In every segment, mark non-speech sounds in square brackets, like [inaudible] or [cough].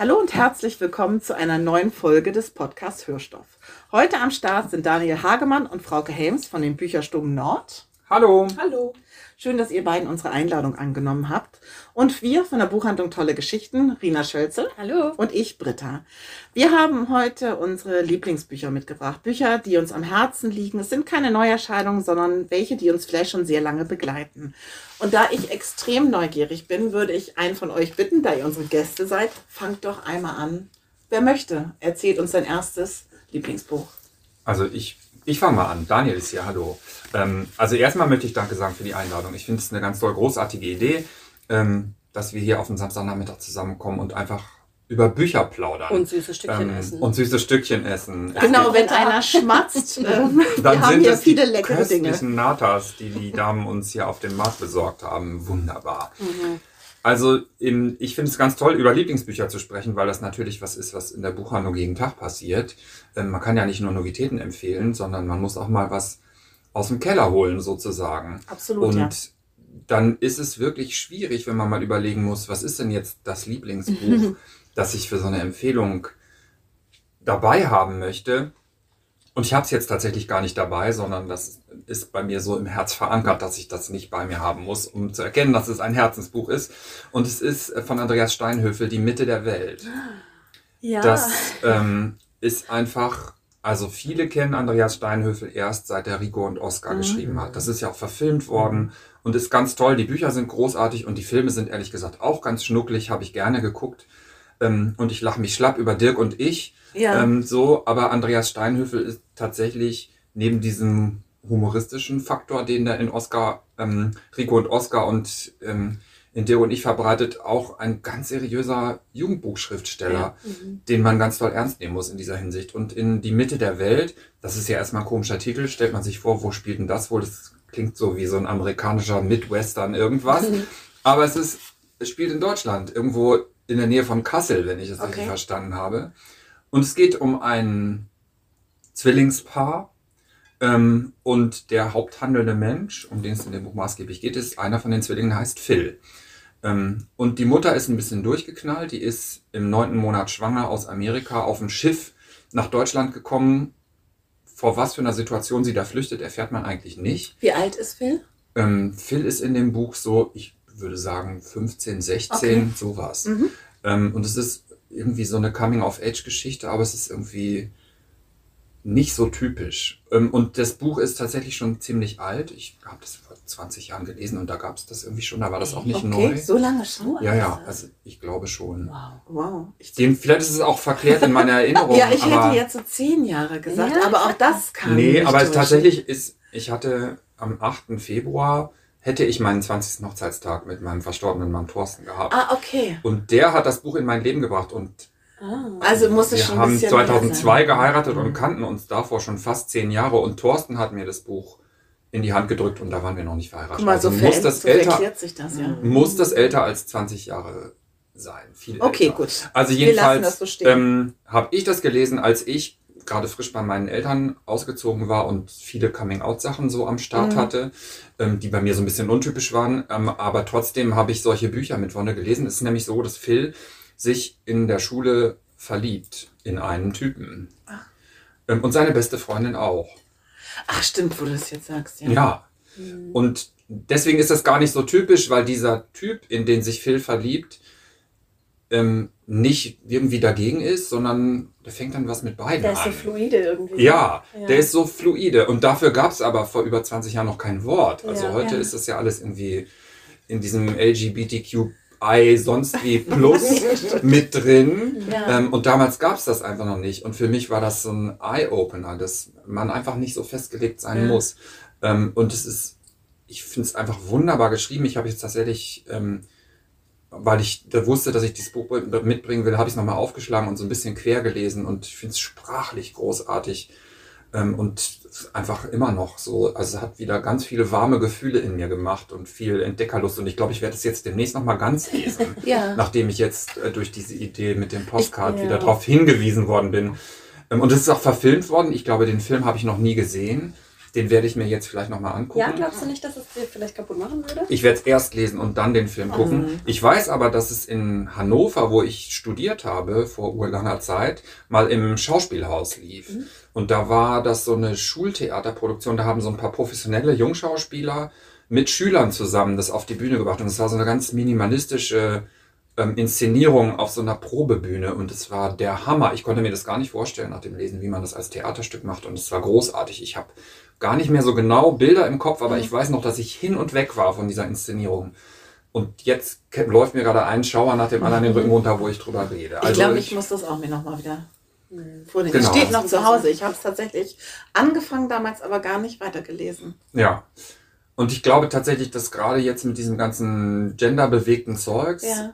Hallo und herzlich willkommen zu einer neuen Folge des Podcasts Hörstoff. Heute am Start sind Daniel Hagemann und Frauke Helms von den Bücherstummen Nord. Hallo. Hallo. Schön, dass ihr beiden unsere Einladung angenommen habt. Und wir von der Buchhandlung Tolle Geschichten, Rina Schölzel. Hallo. Und ich, Britta. Wir haben heute unsere Lieblingsbücher mitgebracht. Bücher, die uns am Herzen liegen. Es sind keine Neuerscheinungen, sondern welche, die uns vielleicht schon sehr lange begleiten. Und da ich extrem neugierig bin, würde ich einen von euch bitten, da ihr unsere Gäste seid, fangt doch einmal an. Wer möchte, erzählt uns sein erstes Lieblingsbuch. Also ich, ich fange mal an. Daniel ist hier, hallo. Ähm, also erstmal möchte ich Danke sagen für die Einladung. Ich finde es eine ganz toll großartige Idee, ähm, dass wir hier auf den Samstagnachmittag zusammenkommen und einfach über Bücher plaudern. Und süße Stückchen ähm, essen. Und süße Stückchen essen. Genau, wenn einer schmatzt, [laughs] ähm, wir Dann haben sind hier es viele die leckere Dinge. köstlichen Natas, die die Damen uns hier auf dem Markt besorgt haben. Wunderbar. Mhm. Also im, ich finde es ganz toll, über Lieblingsbücher zu sprechen, weil das natürlich was ist, was in der Buchhandlung jeden Tag passiert. Ähm, man kann ja nicht nur Novitäten empfehlen, sondern man muss auch mal was aus dem Keller holen sozusagen. Absolut, Und ja. dann ist es wirklich schwierig, wenn man mal überlegen muss, was ist denn jetzt das Lieblingsbuch, [laughs] das ich für so eine Empfehlung dabei haben möchte. Und ich habe es jetzt tatsächlich gar nicht dabei, sondern das ist bei mir so im Herz verankert, dass ich das nicht bei mir haben muss, um zu erkennen, dass es ein Herzensbuch ist. Und es ist äh, von Andreas Steinhöfel, Die Mitte der Welt. ja. Das [laughs] ähm, ist einfach, also viele kennen Andreas Steinhöfel erst seit er Rico und Oscar geschrieben hat. Das ist ja auch verfilmt worden und ist ganz toll. Die Bücher sind großartig und die Filme sind ehrlich gesagt auch ganz schnucklig, habe ich gerne geguckt. Ähm, und ich lache mich schlapp über Dirk und ich. Ja. Ähm, so, aber Andreas Steinhöfel ist tatsächlich neben diesem humoristischen Faktor, den er in Oscar, ähm, Rico und Oscar und ähm, in Dirk und ich verbreitet, auch ein ganz seriöser Jugendbuchschriftsteller, den man ganz toll ernst nehmen muss in dieser Hinsicht. Und in die Mitte der Welt, das ist ja erstmal ein komischer Titel, stellt man sich vor, wo spielt denn das wohl? Das klingt so wie so ein amerikanischer Midwestern irgendwas. [laughs] Aber es ist, es spielt in Deutschland, irgendwo in der Nähe von Kassel, wenn ich es richtig Okay. verstanden habe. Und es geht um ein Zwillingspaar. Ähm, und der haupthandelnde Mensch, um den es in dem Buch maßgeblich geht, ist einer von den Zwillingen, heißt Phil. Ähm, und die Mutter ist ein bisschen durchgeknallt. Die ist im neunten Monat schwanger aus Amerika auf dem Schiff nach Deutschland gekommen. Vor was für einer Situation sie da flüchtet, erfährt man eigentlich nicht. Wie alt ist Phil? Ähm, Phil ist in dem Buch so, ich würde sagen 15, 16, Okay. sowas. Mhm. Ähm, und es ist irgendwie so eine Coming-of-Age-Geschichte, aber es ist irgendwie nicht so typisch. Ähm, und das Buch ist tatsächlich schon ziemlich alt. Ich habe das vor 20 Jahren gelesen und da gab es das irgendwie schon, da war das auch nicht okay, neu. so lange schon. Ja, ja, also ich glaube schon. wow. Wow. Ich, Den, vielleicht ist es auch verklärt in meiner Erinnerung. ja, ich aber hätte jetzt so zehn Jahre gesagt, Ja, aber auch das kam Nee, nicht aber durch. tatsächlich ist, ich hatte am 8. Februar, hätte ich meinen 20. Hochzeitstag mit meinem verstorbenen Mann Thorsten gehabt. Ah, okay. Und der hat das Buch in mein Leben gebracht und Ah. Also muss es wir schon ein haben bisschen 2002 mehr geheiratet und kannten uns davor schon fast zehn Jahre und Thorsten hat mir das Buch in die Hand gedrückt und da waren wir noch nicht verheiratet. Guck mal, so, also muss das so älter, das ja. muss das älter als 20 Jahre sein. Viel Okay, älter. gut. Also Wir jedenfalls so ähm, habe ich das gelesen, als ich gerade frisch bei meinen Eltern ausgezogen war und viele Coming-out-Sachen so am Start Mhm. hatte, ähm, die bei mir so ein bisschen untypisch waren. Ähm, aber trotzdem habe ich solche Bücher mit Wonne gelesen. Es ist nämlich so, dass Phil sich in der Schule verliebt in einen Typen. Ähm, und seine beste Freundin auch. Ach, stimmt, wo du das jetzt sagst. Ja. Ja. Und deswegen ist das gar nicht so typisch, weil dieser Typ, in den sich Phil verliebt, ähm, nicht irgendwie dagegen ist, sondern der fängt dann was mit beiden Der ist so an. fluide irgendwie. Ja, Ja. der ist so fluide. Und dafür gab es aber vor über 20 Jahren noch kein Wort. Also Ja. heute Ja. ist das ja alles irgendwie in diesem LGBTQI sonst wie [laughs] Plus mit drin. Ähm, und damals gab es das einfach noch nicht. Und für mich war das so ein Eye-Opener, dass man einfach nicht so festgelegt sein muss. Ähm, und es ist, ich finde es einfach wunderbar geschrieben. Ich habe jetzt tatsächlich ähm, weil ich da wusste, dass ich dieses Buch mitbringen will, habe ich es nochmal aufgeschlagen und so ein bisschen quer gelesen und ich finde es sprachlich großartig ähm, und einfach immer noch so, also es hat wieder ganz viele warme Gefühle in mir gemacht und viel Entdeckerlust und ich glaube, ich werde es jetzt demnächst nochmal ganz lesen, [laughs] Ja. nachdem ich jetzt äh, durch diese Idee mit dem Postcard Ich- wieder ja. darauf hingewiesen worden bin. Ähm, und es ist auch verfilmt worden, ich glaube, den Film habe ich noch nie gesehen, den werde ich mir jetzt vielleicht nochmal angucken. Ja, glaubst du nicht, dass es dir vielleicht kaputt machen würde? Ich werde es erst lesen und dann den Film gucken. Ich weiß aber, dass es in Hannover, wo ich studiert habe, vor urlanger Zeit, mal im Schauspielhaus lief. Und da war das so eine Schultheaterproduktion. Da haben so ein paar professionelle Jungschauspieler mit Schülern zusammen das auf die Bühne gebracht. Und es war so eine ganz minimalistische ähm, Inszenierung auf so einer Probebühne. Und es war der Hammer. Ich konnte mir das gar nicht vorstellen nach dem Lesen, wie man das als Theaterstück macht. Und es war großartig. Ich habe gar nicht mehr so genau Bilder im Kopf, aber ich weiß noch, dass ich hin und weg war von dieser Inszenierung. Und jetzt läuft mir gerade ein Schauer nach dem anderen den Rücken runter, wo ich drüber rede. Ich glaube, ich muss das auch mir nochmal wieder vornehmen. Genau. Es steht noch zu Hause. Ich habe es tatsächlich angefangen damals, aber gar nicht weitergelesen. Ja. Und ich glaube tatsächlich, dass gerade jetzt mit diesem ganzen genderbewegten Zeugs Ja.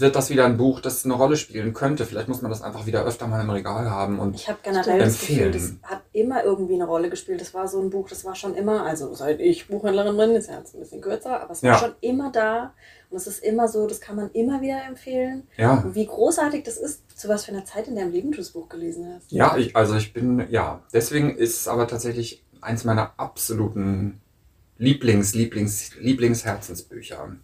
Wird das wieder ein Buch, das eine Rolle spielen könnte. Vielleicht muss man das einfach wieder öfter mal im Regal haben und Ich habe generell das Gefühl, das Empfehlen. hat immer irgendwie eine Rolle gespielt. Das war so ein Buch, das war schon immer, also seit ich Buchhändlerin bin, ist ja jetzt ein bisschen kürzer, aber es war Ja. schon immer da. Und es ist immer so, das kann man immer wieder empfehlen. ja. Und wie großartig das ist, zu was für einer Zeit in deinem Leben du das Buch gelesen hast. Ja, ich, also ich bin, ja, deswegen ist es aber tatsächlich eins meiner absoluten Lieblings, Lieblings, Lieblingsherzensbücher.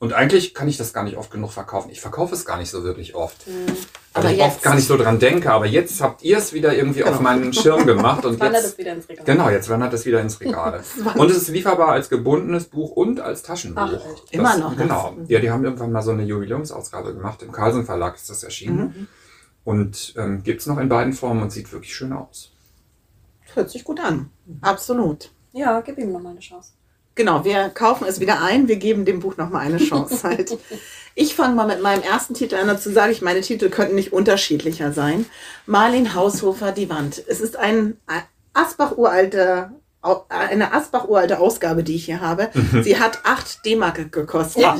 Und eigentlich kann ich das gar nicht oft genug verkaufen. Ich verkaufe es gar nicht so wirklich oft. Mhm. Weil Aber ich jetzt- oft gar nicht so dran denke. Aber jetzt habt ihr es wieder irgendwie auf Genau. meinen Schirm gemacht. Und Wandert jetzt, es wieder ins Regal. genau, jetzt wandert es wieder ins Regal. [laughs] und es ist lieferbar als gebundenes Buch und als Taschenbuch. Ach? Das- Immer noch. Genau. Ja, die haben irgendwann mal so eine Jubiläumsausgabe gemacht. Im Carlsen Verlag ist das erschienen. Und ähm, gibt es noch in beiden Formen und sieht wirklich schön aus. Hört sich gut an. Absolut. Ja, gib ihm noch mal eine Chance. Genau, wir kaufen es wieder ein, wir geben dem Buch nochmal eine Chance [laughs] halt. Ich fange mal mit meinem ersten Titel an. Dazu sage ich, meine Titel könnten nicht unterschiedlicher sein. Marlin Haushofer, Die Wand. Es ist ein Asbach-uralte, au- eine Asbach-uralte Ausgabe, die ich hier habe. Sie hat 8 D-Mark gekostet. [laughs]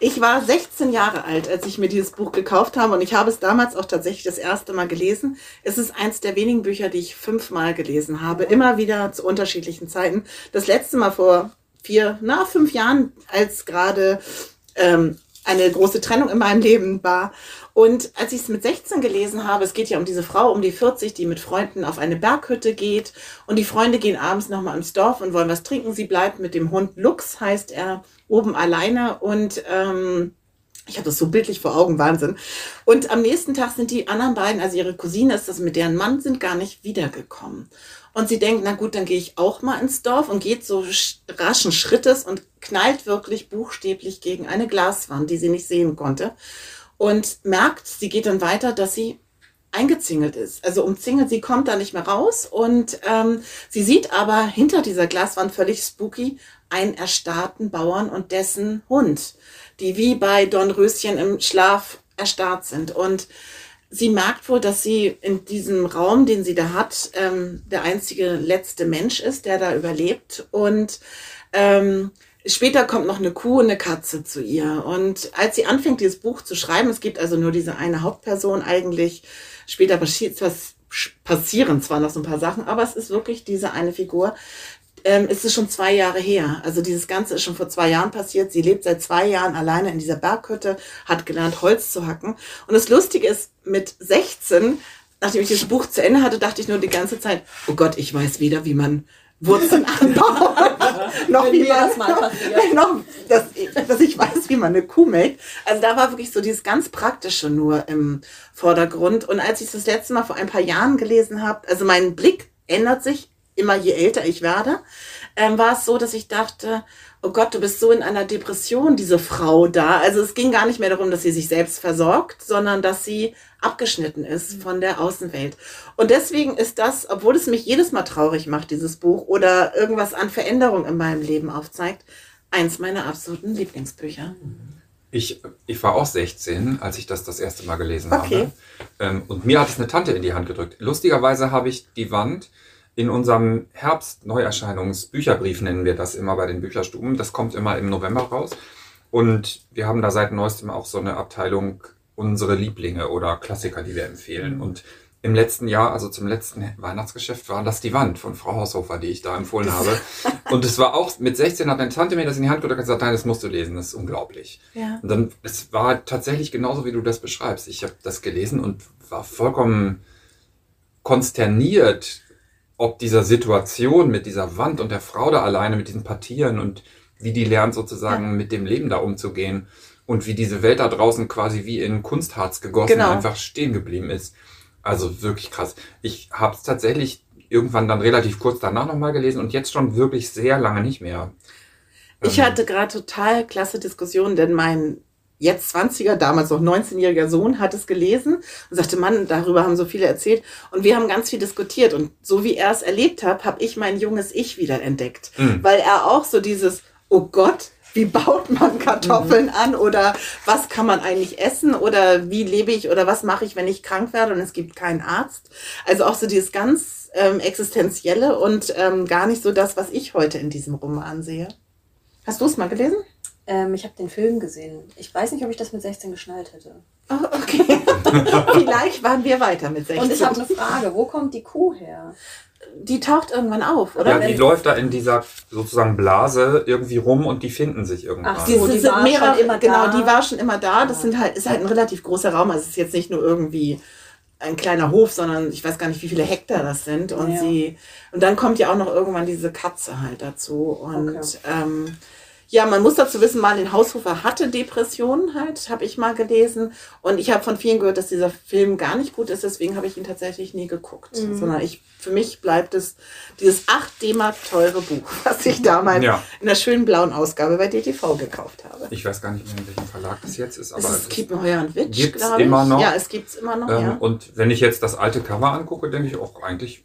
Ich war 16 Jahre alt, als ich mir dieses Buch gekauft habe und ich habe es damals auch tatsächlich das erste Mal gelesen. Es ist eins der wenigen Bücher, die ich fünfmal gelesen habe, immer wieder zu unterschiedlichen Zeiten. Das letzte Mal vor vier, na, fünf Jahren, als gerade ähm, eine große Trennung in meinem Leben war. Und als ich es mit 16 gelesen habe, es geht ja um diese Frau um die 40, die mit Freunden auf eine Berghütte geht und die Freunde gehen abends nochmal ins Dorf und wollen was trinken. Sie bleibt mit dem Hund Lux, heißt er, oben alleine und ähm, ich habe das so bildlich vor Augen, Wahnsinn. Und am nächsten Tag sind die anderen beiden, also ihre Cousine ist das mit deren Mann, sind gar nicht wiedergekommen. Und sie denkt, na gut, dann gehe ich auch mal ins Dorf und geht so sch- raschen Schrittes und knallt wirklich buchstäblich gegen eine Glaswand, die sie nicht sehen konnte. Und merkt, sie geht dann weiter, dass sie eingezingelt ist. Also umzingelt, sie kommt da nicht mehr raus und ähm, sie sieht aber hinter dieser Glaswand völlig spooky einen erstarrten Bauern und dessen Hund, die wie bei Dornröschen im Schlaf erstarrt sind. Und sie merkt wohl, dass sie in diesem Raum, den sie da hat, ähm, der einzige letzte Mensch ist, der da überlebt. Und ähm, später kommt noch eine Kuh und eine Katze zu ihr. Und als sie anfängt, dieses Buch zu schreiben, es gibt also nur diese eine Hauptperson eigentlich, später passiert was passieren zwar noch so ein paar Sachen, aber es ist wirklich diese eine Figur. Ähm, es ist schon zwei Jahre her. Also dieses Ganze ist schon vor zwei Jahren passiert. Sie lebt seit zwei Jahren alleine in dieser Berghütte, hat gelernt, Holz zu hacken. Und das Lustige ist, mit 16, nachdem ich dieses Buch zu Ende hatte, dachte ich nur die ganze Zeit, oh Gott, ich weiß weder, wie man Wurzeln [laughs] anbaut, noch wie man, das mal passiert. [laughs] noch, dass, ich- dass ich weiß, wie man eine Kuh melkt. Also da war wirklich so dieses ganz Praktische nur im Vordergrund. Und als ich das letzte Mal vor ein paar Jahren gelesen habe, also mein Blick ändert sich immer je älter ich werde, ähm, war es so, dass ich dachte, oh Gott, du bist so in einer Depression, diese Frau da. Also es ging gar nicht mehr darum, dass sie sich selbst versorgt, sondern dass sie abgeschnitten ist von der Außenwelt. Und deswegen ist das, obwohl es mich jedes Mal traurig macht, dieses Buch, oder irgendwas an Veränderung in meinem Leben aufzeigt, eins meiner absoluten Lieblingsbücher. Ich, ich war auch 16, als ich das das erste Mal gelesen Okay. habe. Ähm, und mir hat es eine Tante in die Hand gedrückt. Lustigerweise habe ich die Wand in unserem Herbst-Neuerscheinungsbücherbrief, nennen wir das immer bei den Bücherstuben. Das kommt immer im November raus. Und wir haben da seit neuestem auch so eine Abteilung unsere Lieblinge oder Klassiker, die wir empfehlen. Und im letzten Jahr, also zum letzten Weihnachtsgeschäft, war das die Wand von Frau Haushofer, die ich da empfohlen habe. [laughs] Und es war auch, mit 16 hat meine Tante mir das in die Hand gedrückt und gesagt, nein, das musst du lesen, das ist unglaublich. Ja. Und dann, es war tatsächlich genauso, wie du das beschreibst. Ich habe das gelesen und war vollkommen konsterniert, ob dieser Situation mit dieser Wand und der Frau da alleine, mit diesen Partieren und wie die lernt sozusagen mit dem Leben da umzugehen und wie diese Welt da draußen quasi wie in Kunstharz gegossen Genau. einfach stehen geblieben ist. Also wirklich krass. Ich habe es tatsächlich irgendwann dann relativ kurz danach nochmal gelesen und jetzt schon wirklich sehr lange nicht mehr. Ich Ähm, hatte gerade total klasse Diskussionen, denn mein jetzt 20er, damals noch 19-jähriger Sohn hat es gelesen und sagte, Mann, darüber haben so viele erzählt. Und wir haben ganz viel diskutiert. Und so wie er es erlebt hat, habe ich mein junges Ich wieder entdeckt. Mhm. Weil er auch so dieses, oh Gott, wie baut man Kartoffeln an oder was kann man eigentlich essen oder wie lebe ich oder was mache ich, wenn ich krank werde und es gibt keinen Arzt. Also auch so dieses ganz ähm, existenzielle und ähm, gar nicht so das, was ich heute in diesem Roman sehe. Hast du es mal gelesen? Ähm, ich habe den Film gesehen. Ich weiß nicht, ob ich das mit 16 geschnallt hätte. Oh, okay. [laughs] Vielleicht waren wir weiter mit 16. Und ich habe eine Frage. Wo kommt die Kuh her? die taucht irgendwann auf, oder? ja, die läuft da in dieser sozusagen Blase irgendwie rum und die finden sich irgendwann. Ach, Die, so, sind, die sind war mehrere, schon immer genau, da. die war schon immer da. Das sind halt, ist halt ein relativ großer Raum. Also es ist jetzt nicht nur irgendwie ein kleiner Hof, sondern ich weiß gar nicht, wie viele Hektar das sind. Und Ja. sie, und dann kommt ja auch noch irgendwann diese Katze halt dazu. Und Okay. ähm, ja, man muss dazu wissen, Marlin Haushofer hatte Depressionen halt, habe ich mal gelesen. Und ich habe von vielen gehört, dass dieser Film gar nicht gut ist. Deswegen habe ich ihn tatsächlich nie geguckt. Mhm. Sondern ich, für mich bleibt es dieses 8 D-Mark teure Buch, [laughs] was ich damals Ja. in der schönen blauen Ausgabe bei DTV gekauft habe. Ich weiß gar nicht mehr, in welchem Verlag das jetzt ist, aber Es es ist ist, Kiepenheuer und Witsch, glaube ich. immer noch? Ja, es gibt's immer noch, ähm, ja. Und wenn ich jetzt das alte Cover angucke, denke ich auch eigentlich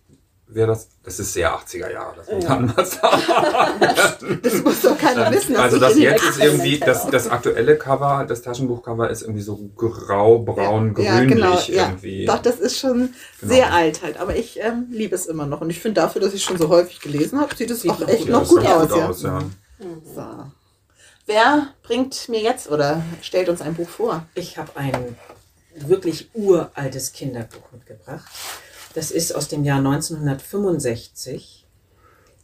wäre das, das ist sehr 80er Jahre, das muss man mal sagen. [laughs] Das muss doch keiner wissen. dass Also das jetzt ist irgendwie, das, das aktuelle Cover, das Taschenbuchcover ist irgendwie so grau, braun, Ja, grünlich genau, ja. irgendwie. Doch, das ist schon Genau. sehr alt halt. Aber ich ähm, liebe es immer noch. Und ich finde dafür, dass ich schon so häufig gelesen habe, sieht es auch noch echt gut noch gut aus. ja. aus, ja. So. Wer bringt mir jetzt oder stellt uns ein Buch vor? Ich habe ein wirklich uraltes Kinderbuch mitgebracht. Das ist aus dem Jahr 1965.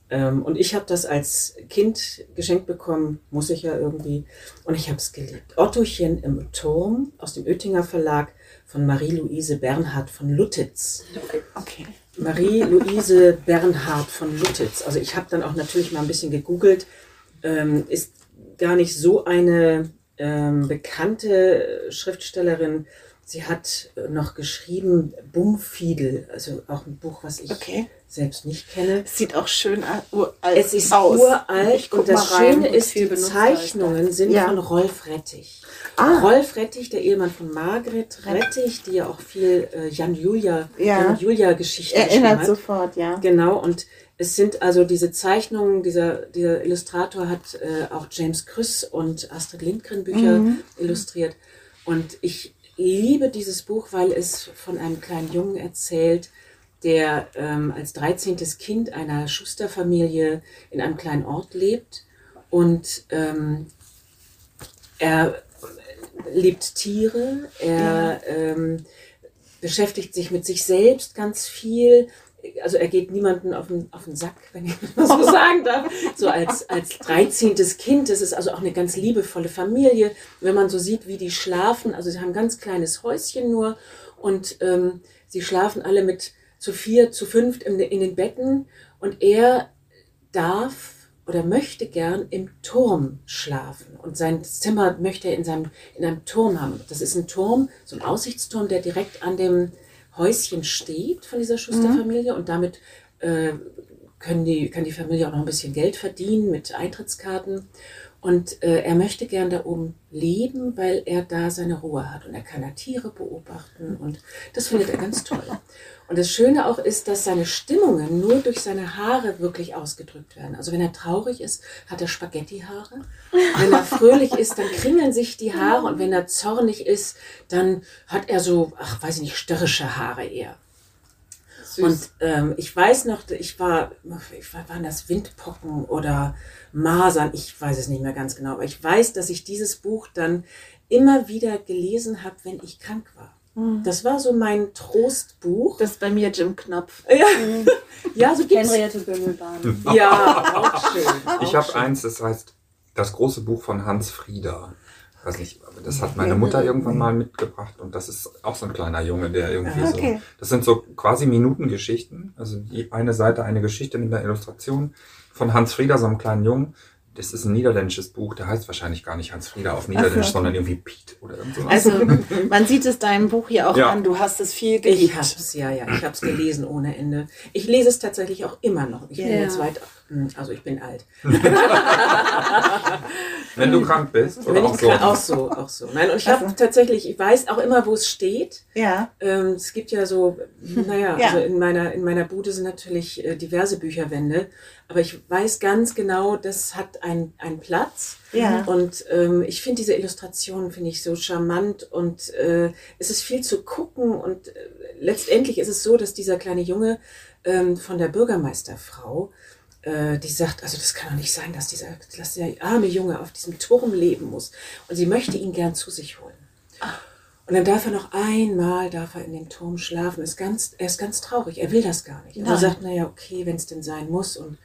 Ähm, und ich habe das als Kind geschenkt bekommen, muss ich ja irgendwie. Und ich habe es geliebt. Ottochen im Turm aus dem Oettinger Verlag von Marie-Louise Bernhard von Luttitz. Okay. Marie-Louise Bernhard von Luttitz. Also ich habe dann auch natürlich mal ein bisschen gegoogelt. Ähm, ist gar nicht so eine ähm, bekannte Schriftstellerin. Sie hat äh, noch geschrieben Bumfiedel, also auch ein Buch, was ich Okay. selbst nicht kenne. Es sieht auch schön uralt Es ist aus. uralt und das. Schöne ist, die Zeichnungen sind Ja. von Rolf Rettich. Ah. Rolf Rettich, der Ehemann von Margret Rettich, die ja auch viel äh, Jan-Julia Ja. Jan Julia geschrieben Erinnert hat. sofort, ja. Genau, und es sind also diese Zeichnungen, dieser, dieser Illustrator hat äh, auch James Krüss und Astrid Lindgren Bücher illustriert. Und ich liebe dieses Buch, weil es von einem kleinen Jungen erzählt, der ähm, als 13. Kind einer Schusterfamilie in einem kleinen Ort lebt. Und ähm, er liebt Tiere, er ähm, beschäftigt sich mit sich selbst ganz viel. Also er geht niemanden auf den, auf den Sack, wenn ich das so [laughs] sagen darf. So als, als 13. Kind. Das ist also auch eine ganz liebevolle Familie. Wenn man so sieht, wie die schlafen, also sie haben ein ganz kleines Häuschen nur und ähm, sie schlafen alle mit zu vier, zu fünft in, in den Betten und er darf oder möchte gern im Turm schlafen. Und sein Zimmer möchte er in, seinem, in einem Turm haben. Das ist ein Turm, so ein Aussichtsturm, der direkt an dem Häuschen steht von dieser Schusterfamilie. Und damit äh, können die, kann die Familie auch noch ein bisschen Geld verdienen mit Eintrittskarten. Und äh, er möchte gern da oben leben, weil er da seine Ruhe hat. Und er kann da Tiere beobachten. Und das findet er ganz toll. Und das Schöne auch ist, dass seine Stimmungen nur durch seine Haare wirklich ausgedrückt werden. Also wenn er traurig ist, hat er Spaghetti-Haare. Wenn er fröhlich ist, dann kringeln sich die Haare. Und wenn er zornig ist, dann hat er so, ach, weiß ich nicht, störrische Haare eher. Süß. Und ähm, ich weiß noch, ich war, ich war, waren das Windpocken oder Masern, ich weiß es nicht mehr ganz genau, aber ich weiß, dass ich dieses Buch dann immer wieder gelesen habe, wenn ich krank war. Das war so mein Trostbuch. das ist bei mir Jim Knopf. Ja, [laughs] ja so gibt's. Henriette Böhmelbahn. [laughs] Ja, auch schön. Ich habe eins, das heißt das große Buch von Hans Frieder. Ich weiß nicht, das hat meine Mutter irgendwann mal mitgebracht und das ist auch so ein kleiner Junge, der irgendwie Ah, okay. so. Das sind so quasi Minutengeschichten. Also die eine Seite eine Geschichte mit einer Illustration von Hans Frieder, so einem kleinen Jungen. Das ist ein niederländisches Buch, der heißt wahrscheinlich gar nicht Hans Frieder auf Niederländisch, okay. sondern irgendwie Piet oder irgend sowas. Also [laughs] man sieht es deinem Buch hier auch Ja. an, du hast es viel Ich geliebt. hab's, ja, ja, ich hab's gelesen ohne Ende. Ich lese es tatsächlich auch immer noch. Ich bin Ja. jetzt weit, also ich bin alt. [laughs] Wenn du krank bist oder Wenn auch ich so. kann, auch so, auch so. Nein, und ich habe Also- tatsächlich, ich weiß auch immer, wo es steht. Ja. Ähm, es gibt ja so, naja, Ja. also in meiner, in meiner Bude sind natürlich äh, diverse Bücherwände, aber ich weiß ganz genau, das hat ein- einen Platz. Ja. Und ähm, ich finde diese Illustrationen finde ich so charmant und äh, es ist viel zu gucken und äh, letztendlich ist es so, dass dieser kleine Junge ähm, von der Bürgermeisterfrau äh, die sagt, also das kann doch nicht sein, dass dieser, dass der arme Junge auf diesem Turm leben muss. Und sie möchte ihn gern zu sich holen. Und dann darf er noch einmal, darf er in dem Turm schlafen. Ist ganz, er ist ganz traurig. Er will das gar nicht. Und er Nein. sagt, naja, okay, wenn es denn sein muss. Und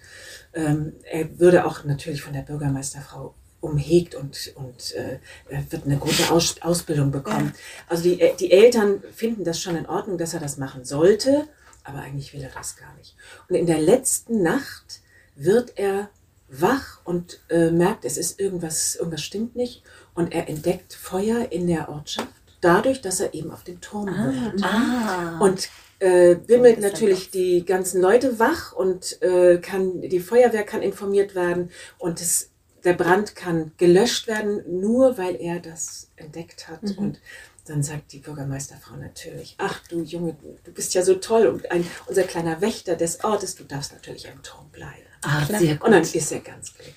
ähm, er würde auch natürlich von der Bürgermeisterfrau umhegt und, und äh, er wird eine gute Aus Ausbildung bekommen. Also die, die Eltern finden das schon in Ordnung, dass er das machen sollte, aber eigentlich will er das gar nicht. Und in der letzten Nacht wird er wach und äh, merkt, es ist irgendwas, irgendwas stimmt nicht und er entdeckt Feuer in der Ortschaft, dadurch, dass er eben auf den Turm hört. Ah. Und äh, bimmelt natürlich die ganzen Leute wach und äh, kann die Feuerwehr kann informiert werden und es, der Brand kann gelöscht werden, nur weil er das entdeckt hat. Und dann sagt die Bürgermeisterfrau natürlich, ach du Junge, du, du bist ja so toll und ein, unser kleiner Wächter des Ortes, du darfst natürlich am Turm bleiben. Ah, sehr Und dann gut. ist er ganz glücklich.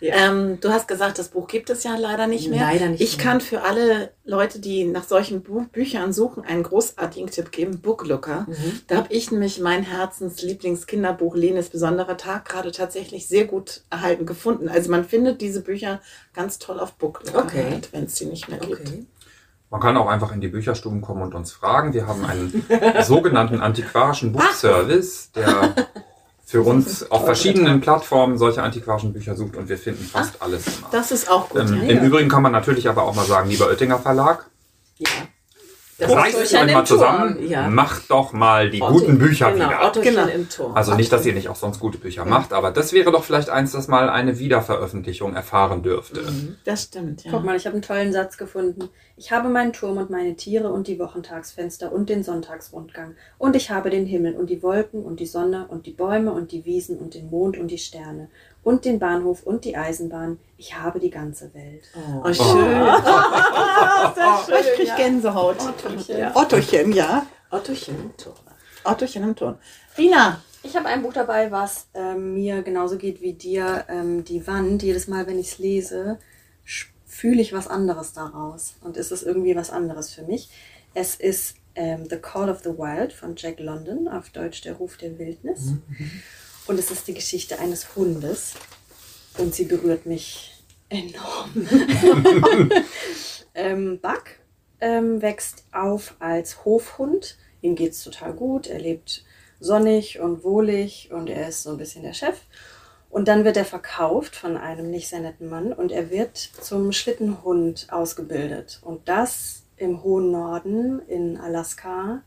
Ähm, du hast gesagt, das Buch gibt es ja leider nicht mehr. Leider nicht ich mehr. kann für alle Leute, die nach solchen Bü Büchern suchen, einen großartigen Tipp geben: Booklooker. Mhm. Da habe ich nämlich mein Herzenslieblingskinderbuch Lenes besonderer Tag gerade tatsächlich sehr gut erhalten gefunden. Also man findet diese Bücher ganz toll auf Booklooker, Okay. halt, wenn es die nicht mehr gibt. Okay. Man kann auch einfach in die Bücherstuben kommen und uns fragen. Wir haben einen [laughs] sogenannten antiquarischen Buchservice, der [laughs] für uns auf verschiedenen Plattformen solche antiquarischen Bücher sucht und wir finden fast alles immer. Das ist auch gut. Ähm, ja. Im Übrigen kann man natürlich aber auch mal sagen, lieber Oettinger Verlag, Ja. Reißt euch mal zusammen. Ja. macht doch mal die Otto- guten Bücher genau, wieder. Ottochen Genau. im Turm. Also nicht, dass ihr nicht auch sonst gute Bücher macht, aber das wäre doch vielleicht eins, das mal eine Wiederveröffentlichung erfahren dürfte. Das stimmt, ja. Guck mal, ich habe einen tollen Satz gefunden. Ich habe meinen Turm und meine Tiere und die Wochentagsfenster und den Sonntagsrundgang. Und ich habe den Himmel und die Wolken und die Sonne und die Bäume und die Wiesen und den Mond und die Sterne und den Bahnhof und die Eisenbahn. Ich habe die ganze Welt. Oh, schön. [laughs] Sehr schön. Ich krieg Gänsehaut. Ottochen. Ja. Ottochen, ja. Ottochen im Turm. Ottochen im Ton. Rina, Ich habe ein Buch dabei, was ähm, mir genauso geht wie dir. Ähm, die Wand, jedes Mal, wenn ich es lese, fühle ich was anderes daraus. Und ist es irgendwie was anderes für mich. Es ist ähm, The Call of the Wild von Jack London, auf Deutsch Der Ruf der Wildnis. Und es ist die Geschichte eines Hundes. Und sie berührt mich enorm. [laughs] ähm, Buck ähm, wächst auf als Hofhund. Ihm geht es total gut. Er lebt sonnig und wohlig und er ist so ein bisschen der Chef. Und dann wird er verkauft von einem nicht sehr netten Mann und er wird zum Schlittenhund ausgebildet. Und das im hohen Norden in Alaska.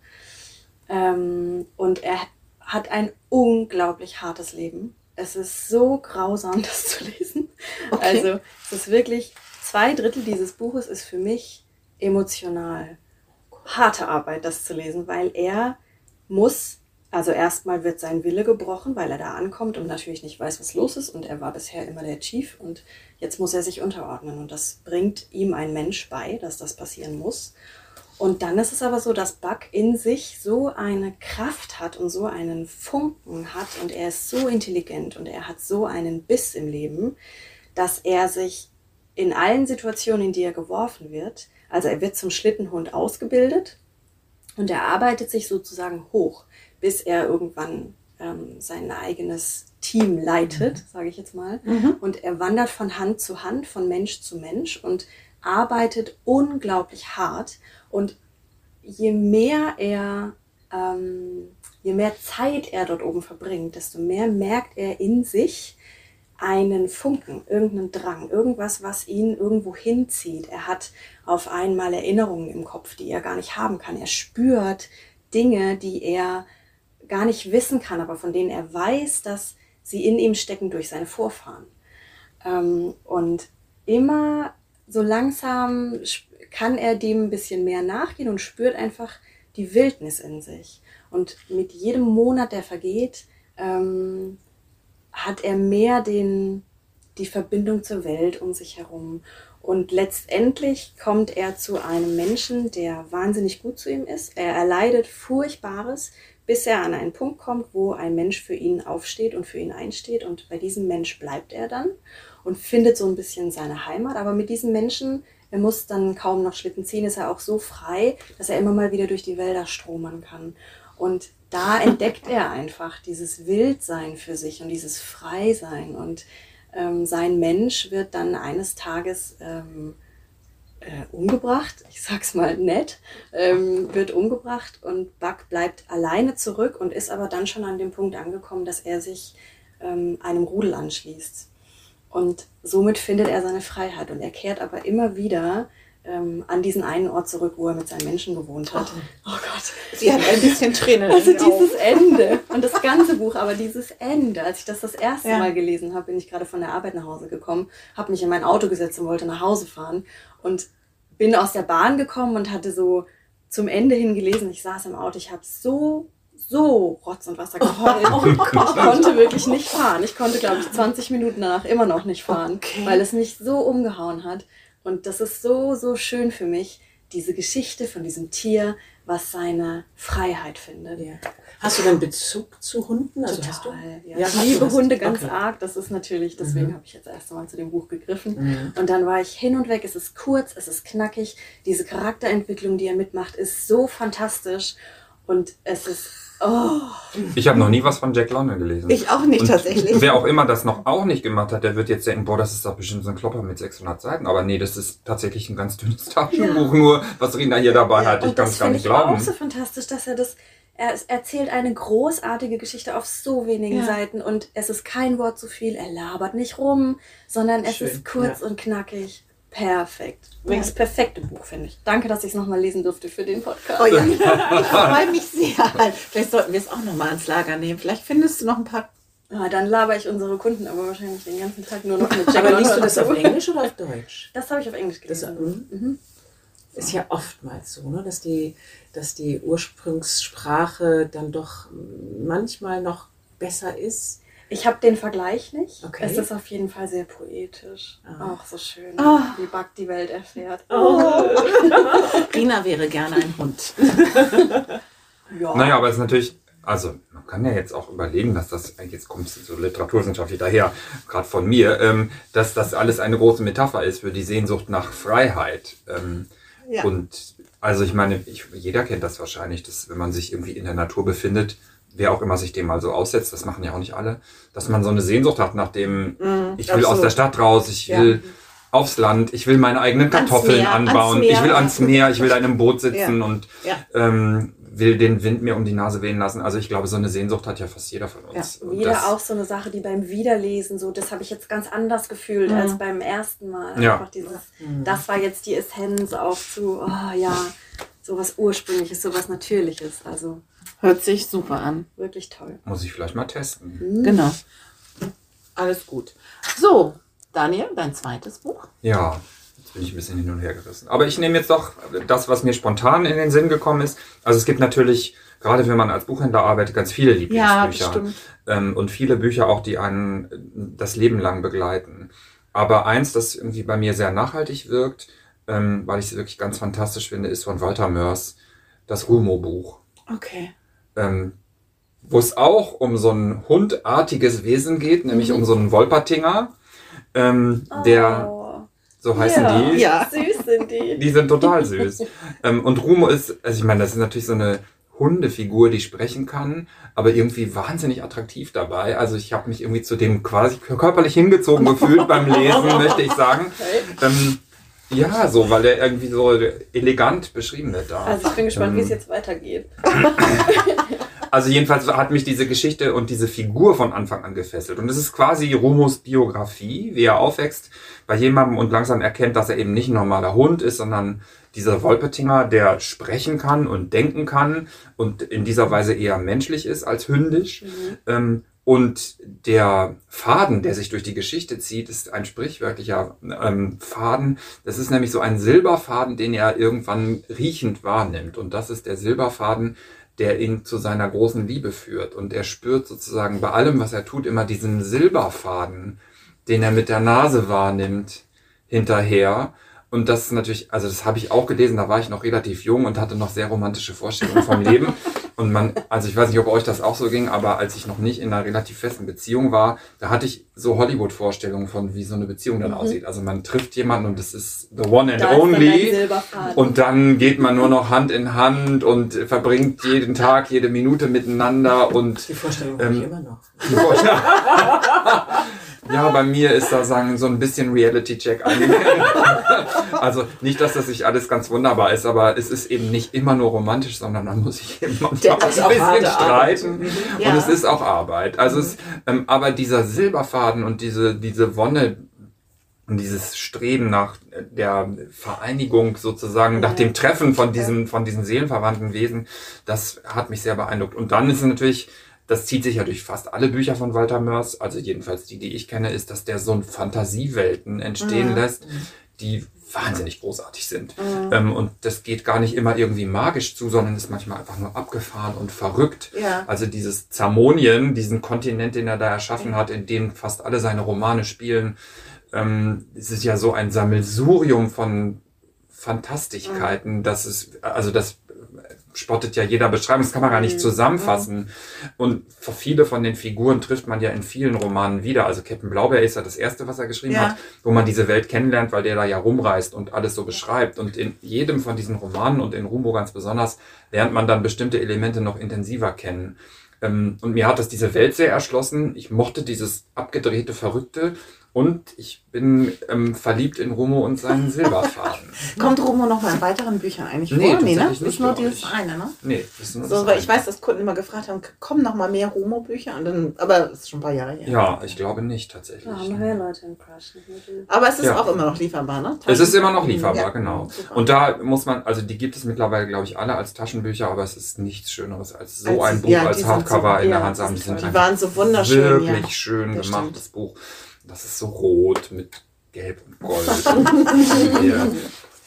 Ähm, und er hat ein unglaublich hartes Leben. Es ist so grausam, [laughs] das zu lesen. Okay. Also es ist wirklich, zwei Drittel dieses Buches ist für mich emotional. Harte Arbeit, das zu lesen, weil er muss, also erstmal wird sein Wille gebrochen, weil er da ankommt und natürlich nicht weiß, was los ist. Und er war bisher immer der Chief und jetzt muss er sich unterordnen. Und das bringt ihm ein Mensch bei, dass das passieren muss. Und dann ist es aber so, dass Buck in sich so eine Kraft hat und so einen Funken hat und er ist so intelligent und er hat so einen Biss im Leben, dass er sich in allen Situationen, in die er geworfen wird, also er wird zum Schlittenhund ausgebildet Und er arbeitet sich sozusagen hoch, bis er irgendwann ähm, sein eigenes Team leitet, sage ich jetzt mal. Und er wandert von Hand zu Hand, von Mensch zu Mensch und arbeitet unglaublich hart. Und je mehr er, ähm, je mehr Zeit er dort oben verbringt, desto mehr merkt er in sich einen Funken, irgendeinen Drang, irgendwas, was ihn irgendwo hinzieht. Er hat auf einmal Erinnerungen im Kopf, die er gar nicht haben kann. Er spürt Dinge, die er gar nicht wissen kann, aber von denen er weiß, dass sie in ihm stecken durch seine Vorfahren. Ähm, und immer so langsam kann er dem ein bisschen mehr nachgehen und spürt einfach die Wildnis in sich. Und mit jedem Monat, der vergeht, ähm, hat er mehr den, die Verbindung zur Welt um sich herum. Und letztendlich kommt er zu einem Menschen, der wahnsinnig gut zu ihm ist. Er erleidet Furchtbares, bis er an einen Punkt kommt, wo ein Mensch für ihn aufsteht und für ihn einsteht. Und bei diesem Mensch bleibt er dann und findet so ein bisschen seine Heimat. Aber mit diesem Menschen, er muss dann kaum noch Schlitten ziehen, ist er auch so frei, dass er immer mal wieder durch die Wälder stromern kann. Und da [laughs] entdeckt er einfach dieses Wildsein für sich und dieses Freisein. Und ähm, sein Mensch wird dann eines Tages ähm, äh, umgebracht, ich sag's mal nett, ähm, wird umgebracht und Buck bleibt alleine zurück und ist aber dann schon an dem Punkt angekommen, dass er sich ähm, einem Rudel anschließt. Und somit findet er seine Freiheit und er kehrt aber immer wieder ähm, an diesen einen Ort zurück, wo er mit seinen Menschen gewohnt hat. Oh, Gott. Sie hat ein bisschen Tränen Also dieses Ende und das ganze Buch, aber dieses Ende, als ich das das erste Ja. Mal gelesen habe, bin ich gerade von der Arbeit nach Hause gekommen, habe mich in mein Auto gesetzt und wollte nach Hause fahren und bin aus der Bahn gekommen und hatte so zum Ende hin gelesen. Ich saß im Auto, ich habe so so Rotz und Wasser geheult. ich konnte wirklich nicht fahren. Ich konnte, glaube ich, 20 Minuten danach immer noch nicht fahren, Okay. weil es mich so umgehauen hat. Und das ist so, so schön für mich, diese Geschichte von diesem Tier, was seine Freiheit findet. Ja. Hast du dann Bezug zu Hunden? Also? Total. Ja. Ja, ich liebe Hunde ganz okay. arg. Das ist natürlich, desegen Mhm. habe ich jetzt erst einmal zu dem Buch gegriffen. Mhm. Und dann war ich hin und weg. Es ist kurz, es ist knackig. Diese Charakterentwicklung, die er mitmacht, ist so fantastisch. Und es ist, oh, Ich habe noch nie was von Jack London gelesen. Ich auch nicht Und tatsächlich. Wer auch immer das noch auch nicht gemacht hat, der wird jetzt denken, boah, das ist doch bestimmt so ein Klopper mit 600 Seiten. Aber nee, das ist tatsächlich ein ganz dünnes [laughs] Taschenbuch, nur was Rina hier dabei hat. Ich kann das es gar finde nicht ich glauben. auch so fantastisch, dass er das, er erzählt eine großartige Geschichte auf so wenigen Ja. Seiten und es ist kein Wort zu viel. Er labert nicht rum, sondern es Schön, ist kurz ja. und knackig. Perfekt. Übrigens, das perfekte Buch, finde ich. Danke, dass ich es nochmal lesen durfte für den Podcast. Oh ja, [laughs] ich freue mich sehr. Vielleicht sollten wir es auch nochmal ans Lager nehmen. Vielleicht findest du noch ein paar. Ja, dann laber ich unsere Kunden aber wahrscheinlich den ganzen Tag nur noch mit Jack Aber liest du das auf. Englisch oder auf Deutsch? [laughs] Das habe ich auf Englisch Das gelesen. mhm. ist ja oftmals so, ne? dass, die, dass die Ursprungssprache dann doch manchmal noch besser ist. Ich habe den Vergleich nicht. Okay. Es ist auf jeden Fall sehr poetisch. Ah. Auch so schön, Ah. wie Buck die Welt erfährt. [laughs] Rina wäre gerne ein Hund. [laughs] Ja. Naja, aber es ist natürlich, also man kann ja jetzt auch überlegen, dass das, jetzt kommt es so literaturwissenschaftlich daher, gerade von mir, ähm, dass das alles eine große Metapher ist für die Sehnsucht nach Freiheit. Ähm, Ja. Und also ich meine, ich, jeder kennt das wahrscheinlich, dass wenn man sich irgendwie in der Natur befindet, wer auch immer sich dem mal so aussetzt, das machen ja auch nicht alle, dass man so eine Sehnsucht hat nach dem, ich will aus absolut. der Stadt raus, ich Ja. will aufs Land, ich will meine eigenen Kartoffeln Meer, anbauen, ich will ans Meer, ich will da in einem Boot sitzen Ja. und Ja. ähm, will den Wind mir um die Nase wehen lassen. Also ich glaube, so eine Sehnsucht hat ja fast jeder von uns. Und Wieder das- auch so eine Sache, die beim Wiederlesen, so, das habe ich jetzt ganz anders gefühlt Mhm. als beim ersten Mal. Ja. Einfach dieses, das war jetzt die Essenz auch zu, oh ja, sowas Ursprüngliches, sowas Natürliches. Also Hört sich super an. wirklich toll. Muss ich vielleicht mal testen. Genau. Alles gut. So, Daniel, dein zweites Buch. Ja, jetzt bin ich ein bisschen hin und her gerissen. Aber ich nehme jetzt doch das, was mir spontan in den Sinn gekommen ist. Also es gibt natürlich, gerade wenn man als Buchhändler arbeitet, ganz viele Lieblingsbücher. bestimmt. ähm, und viele Bücher auch, die einen das Leben lang begleiten. Aber eins, das irgendwie bei mir sehr nachhaltig wirkt, ähm, weil ich es wirklich ganz fantastisch finde, ist von Walter Mörs das Rumo-Buch. Okay. Ähm, wo es auch um so ein hundartiges Wesen geht, nämlich um so einen Wolpertinger, ähm, der, Oh. so heißen ja. die, Ja. Süß. sind die. Die sind total süß. ähm, und Rumo ist, also ich meine, das ist natürlich so eine Hundefigur, die sprechen kann, aber irgendwie wahnsinnig attraktiv dabei. Also ich habe mich irgendwie zu dem quasi körperlich hingezogen gefühlt beim Lesen, [laughs] möchte ich sagen. Ähm, ja, so, weil er irgendwie so elegant beschrieben wird da. Also ich bin gespannt, Ähm, wie es jetzt weitergeht. [laughs] Also jedenfalls hat mich diese Geschichte und diese Figur von Anfang an gefesselt. Und es ist quasi Romos Biografie, wie er aufwächst bei jemandem und langsam erkennt, dass er eben nicht ein normaler Hund ist, sondern dieser Wolpertinger, der sprechen kann und denken kann und in dieser Weise eher menschlich ist als hündisch. Ähm, und der Faden, der sich durch die Geschichte zieht, ist ein sprichwörtlicher ähm, Faden. Das ist nämlich so ein Silberfaden, den er irgendwann riechend wahrnimmt. Und das ist der Silberfaden, der ihn zu seiner großen Liebe führt. Und er spürt sozusagen bei allem, was er tut, immer diesen Silberfaden, den er mit der Nase wahrnimmt, hinterher. Und das ist natürlich, also das habe ich auch gelesen, da war ich noch relativ jung und hatte noch sehr romantische Vorstellungen vom Leben. [laughs] Und man, also ich weiß nicht, ob euch das auch so ging, aber als ich noch nicht in einer relativ festen Beziehung war, da hatte ich so Hollywood-Vorstellungen von, wie so eine Beziehung dann aussieht. Also man trifft jemanden und das ist the one and Da only. Und dann geht man nur noch Hand in Hand und verbringt jeden Tag, jede Minute miteinander und Die Vorstellung habe ich Ähm, immer noch. [laughs] ja, bei mir ist da sagen so ein bisschen Reality-Check. [laughs] Also nicht, dass das nicht alles ganz wunderbar ist, aber es ist eben nicht immer nur romantisch, sondern man muss sich eben ist ein auch bisschen streiten. Ja. Und es ist auch Arbeit. Also es, ähm, aber dieser Silberfaden und diese, diese Wonne und dieses Streben nach der Vereinigung sozusagen, nach dem Treffen von diesen, von diesen seelenverwandten Wesen, das hat mich sehr beeindruckt. Und dann ist es natürlich, das zieht sich ja durch fast alle Bücher von Walter Mörs, also jedenfalls die, die ich kenne, ist, dass der so ein Fantasiewelten entstehen lässt, die wahnsinnig großartig sind. Ähm, und das geht gar nicht immer irgendwie magisch zu, sondern ist manchmal einfach nur abgefahren und verrückt. Ja. Also dieses Zamonien, diesen Kontinent, den er da erschaffen hat, in dem fast alle seine Romane spielen, ähm, es ist ja so ein Sammelsurium von Fantastigkeiten, dass es, also das spottet ja jeder Beschreibung, das kann man gar nicht zusammenfassen. Und viele von den Figuren trifft man ja in vielen Romanen wieder. Also Captain Blaubeer ist ja das erste, was er geschrieben Ja. hat, wo man diese Welt kennenlernt, weil der da ja rumreist und alles so beschreibt. Und in jedem von diesen Romanen und in Rumbo ganz besonders lernt man dann bestimmte Elemente noch intensiver kennen. Ähm, Und mir hat das diese Welt sehr erschlossen. Ich mochte dieses abgedrehte, verrückte. Und ich bin ähm, verliebt in Romo und seinen [laughs] Silberfaden. Kommt Romo noch mal in weiteren Büchern eigentlich Nee, vor? Nee, ne? Das ist nicht, nur dieses ich. eine, ne? Nee, das ist nur So, das weil ich eine. weiß, dass Kunden immer gefragt haben, kommen noch mal mehr Romo-Bücher? Und dann, aber es ist schon ein paar Jahre her. Ja, ich glaube nicht tatsächlich. Da haben mehr Leute einen Crush. nicht du. Aber es ist Ja. auch immer noch lieferbar, ne? Es ist immer noch lieferbar, Ja, genau. super. Und da muss man, also die gibt es mittlerweile, glaube ich, alle als Taschenbücher, aber es ist nichts Schöneres als so Als- ein Buch ja, als Hardcover so- in der Hand zu haben. Die sind Die waren so wunderschön, wirklich ja. schön Das gemachtes stimmt. Buch. Das ist so rot mit Gelb und Gold. [laughs] ja.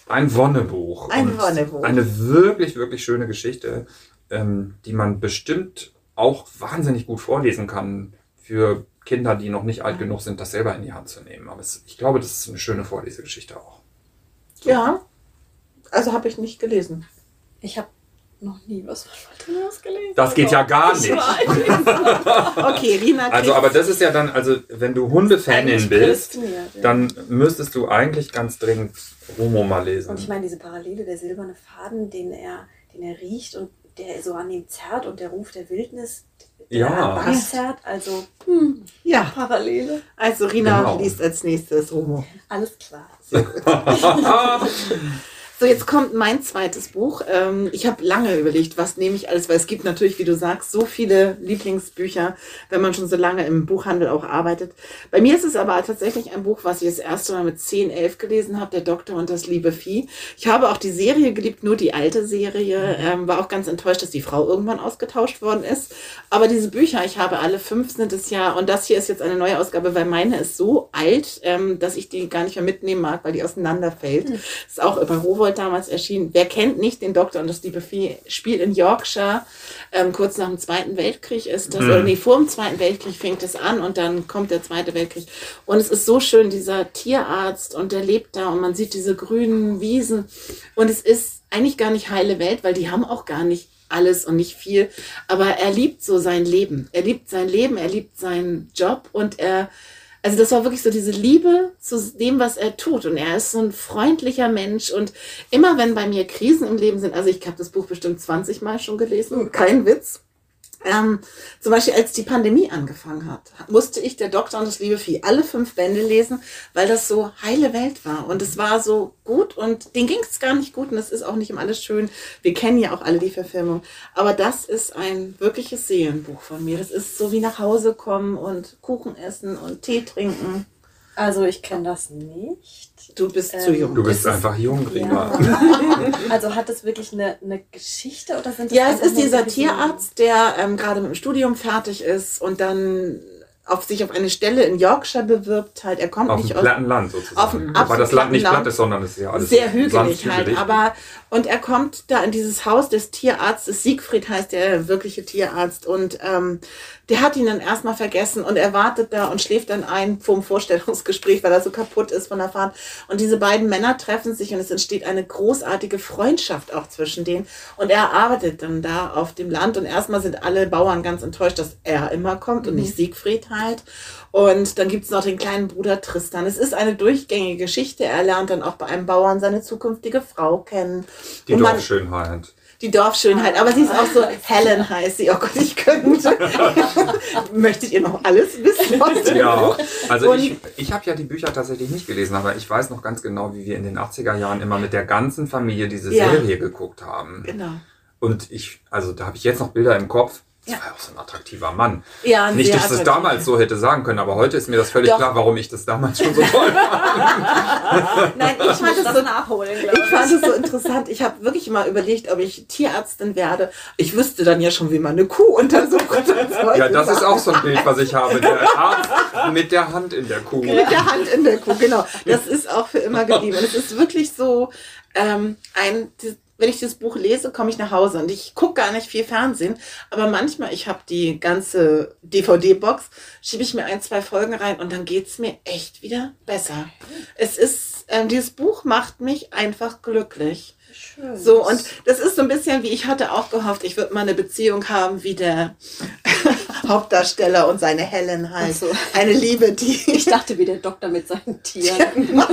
Ein Wonnebuch. Ein Und Wonnebuch. Eine wirklich, wirklich schöne Geschichte, ähm, die man bestimmt auch wahnsinnig gut vorlesen kann für Kinder, die noch nicht alt genug sind, das selber in die Hand zu nehmen. Aber es, ich glaube, das ist eine schöne Vorlesegeschichte auch. Ja. Also habe ich nicht gelesen. Ich habe noch nie was von Walter Mörs gelesen. Das geht ja gar Ich nicht. [laughs] Okay, Rina kriegt Also, aber das ist ja dann, also wenn du Hundefanin bist, dann müsstest du eigentlich ganz dringend Romo mal lesen. Und ich meine, diese Parallele, der silberne Faden, den er, den er riecht und der so an ihm zerrt und der Ruf der Wildnis, der Ja. an zerrt, also hm, ja, Parallele. also Rina Genau. liest als nächstes Romo. Alles klar. [laughs] [laughs] So, jetzt kommt mein zweites Buch. Ähm, ich habe lange überlegt, was nehme ich alles, weil es gibt natürlich, wie du sagst, so viele Lieblingsbücher, wenn man schon so lange im Buchhandel auch arbeitet. Bei mir ist es aber tatsächlich ein Buch, was ich das erste Mal mit 10, 11 gelesen habe, Der Doktor und das liebe Vieh. Ich habe auch die Serie geliebt, nur die alte Serie. Ähm, war auch ganz enttäuscht, dass die Frau irgendwann ausgetauscht worden ist. Aber diese Bücher, ich habe alle fünf sind es ja. Und das hier ist jetzt eine neue Ausgabe, weil meine ist so alt, ähm, dass ich die gar nicht mehr mitnehmen mag, weil die auseinanderfällt. Ist auch bei Rowold damals erschienen. Wer kennt nicht den Doktor und das liebe Vieh? Spielt in Yorkshire. Ähm, kurz nach dem Zweiten Weltkrieg ist das, oder nee, vor dem Zweiten Weltkrieg fängt es an und dann kommt der Zweite Weltkrieg. Und es ist so schön, dieser Tierarzt und der lebt da und man sieht diese grünen Wiesen. Und es ist eigentlich gar nicht heile Welt, weil die haben auch gar nicht alles und nicht viel. Aber er liebt so sein Leben. Er liebt sein Leben, er liebt seinen Job und er Also das war wirklich so diese Liebe zu dem, was er tut. Und er ist so ein freundlicher Mensch. Und immer wenn bei mir Krisen im Leben sind, also ich habe das Buch bestimmt 20 Mal schon gelesen, kein Witz. Ähm, zum Beispiel, als die Pandemie angefangen hat, musste ich der Doktor und das liebe Vieh alle fünf Bände lesen, weil das so heile Welt war. Und es war so gut und denen ging es gar nicht gut und es ist auch nicht immer alles schön. Wir kennen ja auch alle die Verfilmung. Aber das ist ein wirkliches Seelenbuch von mir. Das ist so wie nach Hause kommen und Kuchen essen und Tee trinken. Also ich kenne das nicht. Du bist Ähm, zu jung. Du bist einfach jung, Rina. Ja. [laughs] Also hat das wirklich eine, eine Geschichte oder sind das Ja, es ist dieser Tierarzt, der ähm, gerade mit dem Studium fertig ist und dann auf sich auf eine Stelle in Yorkshire bewirbt. Halt, er kommt Auf nicht aus platten Land sozusagen. Auf dem Wobei das Land nicht platt Land. ist, sondern es ist ja alles sehr hügelig halt. Aber und er kommt da in dieses Haus des Tierarztes. Siegfried heißt der wirkliche Tierarzt und ähm, der hat ihn dann erstmal vergessen und er wartet da und schläft dann ein vorm Vorstellungsgespräch, weil er so kaputt ist von der Fahrt. Und diese beiden Männer treffen sich und es entsteht eine großartige Freundschaft auch zwischen denen. Und er arbeitet dann da auf dem Land und erstmal sind alle Bauern ganz enttäuscht, dass er immer kommt und nicht Siegfried halt. Und dann gibt's noch den kleinen Bruder Tristan. Es ist eine durchgängige Geschichte. Er lernt dann auch bei einem Bauern seine zukünftige Frau kennen. Die Und Dorfschönheit. die Dorfschönheit, aber sie ist auch so Helen heißt sie. Oh Gott, ich könnte. [laughs] Möchtet ihr noch alles wissen? Ja, also Und- ich, ich habe ja die Bücher tatsächlich nicht gelesen, aber ich weiß noch ganz genau, wie wir in den 80er Jahren immer mit der ganzen Familie diese Ja. Serie geguckt haben. Genau. Und ich, also da habe ich jetzt noch Bilder im Kopf. Das Ja. war ja auch so ein attraktiver Mann. Ja, ein Nicht, dass ich das damals so hätte sagen können, aber heute ist mir das völlig Doch. klar, warum ich das damals schon so toll fand. [laughs] Nein, ich Ich fand es das so nachholen, glaube Ich fand es so interessant. Ich habe wirklich mal überlegt, ob ich Tierärztin werde. Ich wüsste dann ja schon, wie man eine Kuh untersucht. [laughs] Ja, das ist auch so ein Bild, was ich habe. Der Arzt mit der Hand in der Kuh. Mit der Hand in der Kuh, genau. Das ist auch für immer geblieben. Und es ist wirklich so, ähm, ein, wenn ich das Buch lese, komme ich nach Hause und ich gucke gar nicht viel Fernsehen, aber manchmal, ich habe die ganze DVD-Box, schiebe ich mir ein, zwei Folgen rein und dann geht's mir echt wieder besser. Es ist, ähm, dieses Buch macht mich einfach glücklich. Schön. So, und das ist so ein bisschen wie ich hatte auch gehofft, ich würde mal eine Beziehung haben wie der [laughs] Hauptdarsteller und seine Helen halt. So. Eine Liebe, die [laughs] Ich dachte wie der Doktor mit seinen Tieren.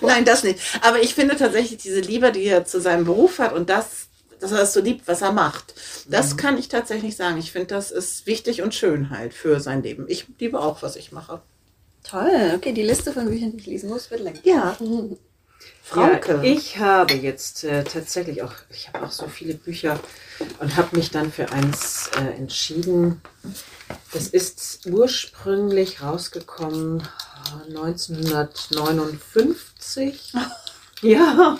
Nein, das nicht. Aber ich finde tatsächlich diese Liebe, die er zu seinem Beruf hat und das, dass er es so liebt, was er macht, das kann ich tatsächlich sagen. Ich finde, das ist wichtig und schön halt für sein Leben. Ich liebe auch, was ich mache. Toll. Okay, die Liste von Büchern, die ich lesen muss, wird länger. Ja. [laughs] Frauke. Ja, ich habe jetzt äh, tatsächlich auch, ich habe auch so viele Bücher und habe mich dann für eins äh, entschieden. Das ist ursprünglich rausgekommen äh, 1959. [laughs] ja,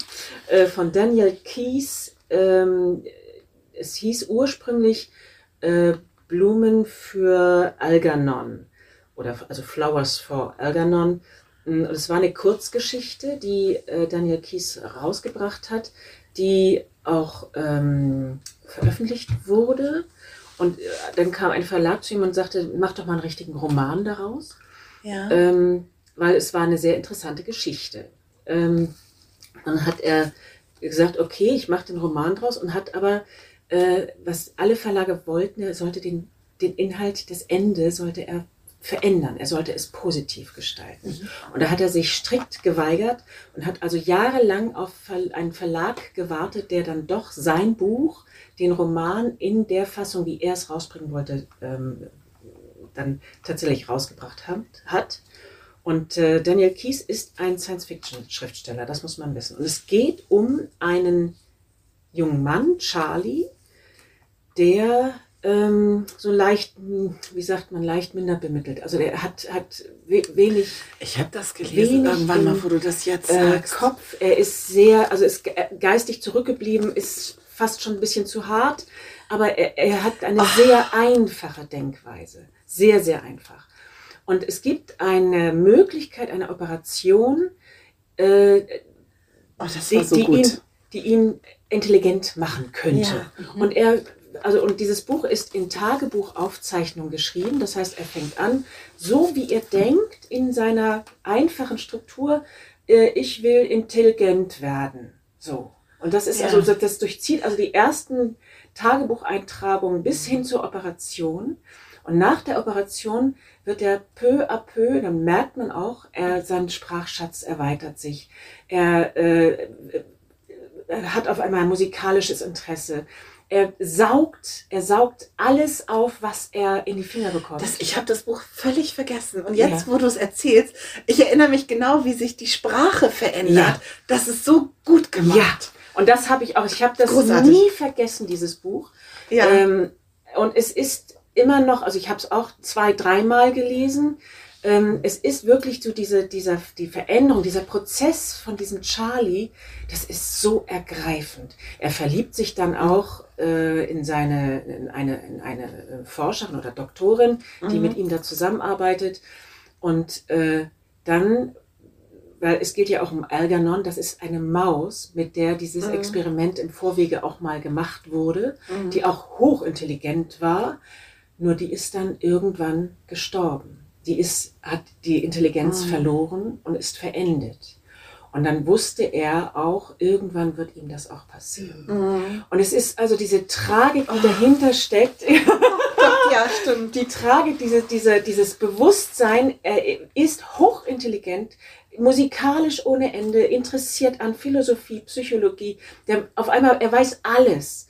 äh, von Daniel Keyes. Ähm, es hieß ursprünglich äh, Blumen für Algernon oder also Flowers for Algernon. Es war eine Kurzgeschichte, die äh, Daniel Kies rausgebracht hat, die auch ähm, veröffentlicht wurde. Und äh, dann kam ein Verlag zu ihm und sagte, mach doch mal einen richtigen Roman daraus, Ja. ähm, weil es war eine sehr interessante Geschichte. Ähm, dann hat er gesagt, okay, ich mache den Roman draus und hat aber, äh, was alle Verlage wollten, er sollte den, den Inhalt, das Ende sollte er verändern. Er sollte es positiv gestalten. Und da hat er sich strikt geweigert und hat also jahrelang auf einen Verlag gewartet, der dann doch sein Buch, den Roman in der Fassung, wie er es rausbringen wollte, ähm, dann tatsächlich rausgebracht hat. hat. Und äh, Daniel Kies ist ein Science-Fiction-Schriftsteller, das muss man wissen. Und es geht um einen jungen Mann, Charlie, der ähm, so leicht, wie sagt man, leicht minder bemittelt. Also der hat, hat we wenig Ich habe das gelesen irgendwann mal, wo du das jetzt äh, sagst. Kopf. Er ist sehr, also ist ge- geistig zurückgeblieben, ist fast schon ein bisschen zu hart, aber er, er hat eine sehr einfache Denkweise. Sehr, sehr einfach. Und es gibt eine Möglichkeit, eine Operation, äh, Oh, die, so die, ihn, die ihn intelligent machen könnte. Und er, also und dieses Buch ist in Tagebuchaufzeichnung geschrieben. Das heißt, er fängt an, so wie er denkt in seiner einfachen Struktur. Äh, ich will intelligent werden. So. Und das ist Ja. also das durchzieht also die ersten Tagebucheintragungen bis hin zur Operation. Und nach der Operation wird er peu à peu, dann merkt man auch, er, sein Sprachschatz erweitert sich. Er, äh, er hat auf einmal ein musikalisches Interesse. Er saugt, er saugt alles auf, was er in die Finger bekommt. Das, ich habe das Buch völlig vergessen. Und jetzt, ja. wo du es erzählst, ich erinnere mich genau, wie sich die Sprache verändert. Ja. Das ist so gut gemacht. Ja. Und das habe ich auch, ich habe das Großartig. nie vergessen, dieses Buch. Ja. Ähm, und es ist immer noch, also ich habe es auch zwei, dreimal gelesen. Ähm, es ist wirklich so diese, dieser, die Veränderung, dieser Prozess von diesem Charlie, das ist so ergreifend. Er verliebt sich dann auch äh, in seine, in eine, in eine äh, Forscherin oder Doktorin, die mhm. mit ihm da zusammenarbeitet. Und äh, dann, weil es geht ja auch um Algernon, das ist eine Maus, mit der dieses mhm. Experiment im Vorwege auch mal gemacht wurde, mhm. die auch hochintelligent war, nur die ist dann irgendwann gestorben. Die ist, hat die Intelligenz mhm. verloren und ist verendet. Und dann wusste er auch, irgendwann wird ihm das auch passieren. Mhm. Und es ist also diese Tragik, die oh. dahinter steckt. [laughs] ja, stimmt. Die Tragik, diese, diese, dieses Bewusstsein, er ist hochintelligent, musikalisch ohne Ende, interessiert an Philosophie, Psychologie. Der, auf einmal, er weiß alles.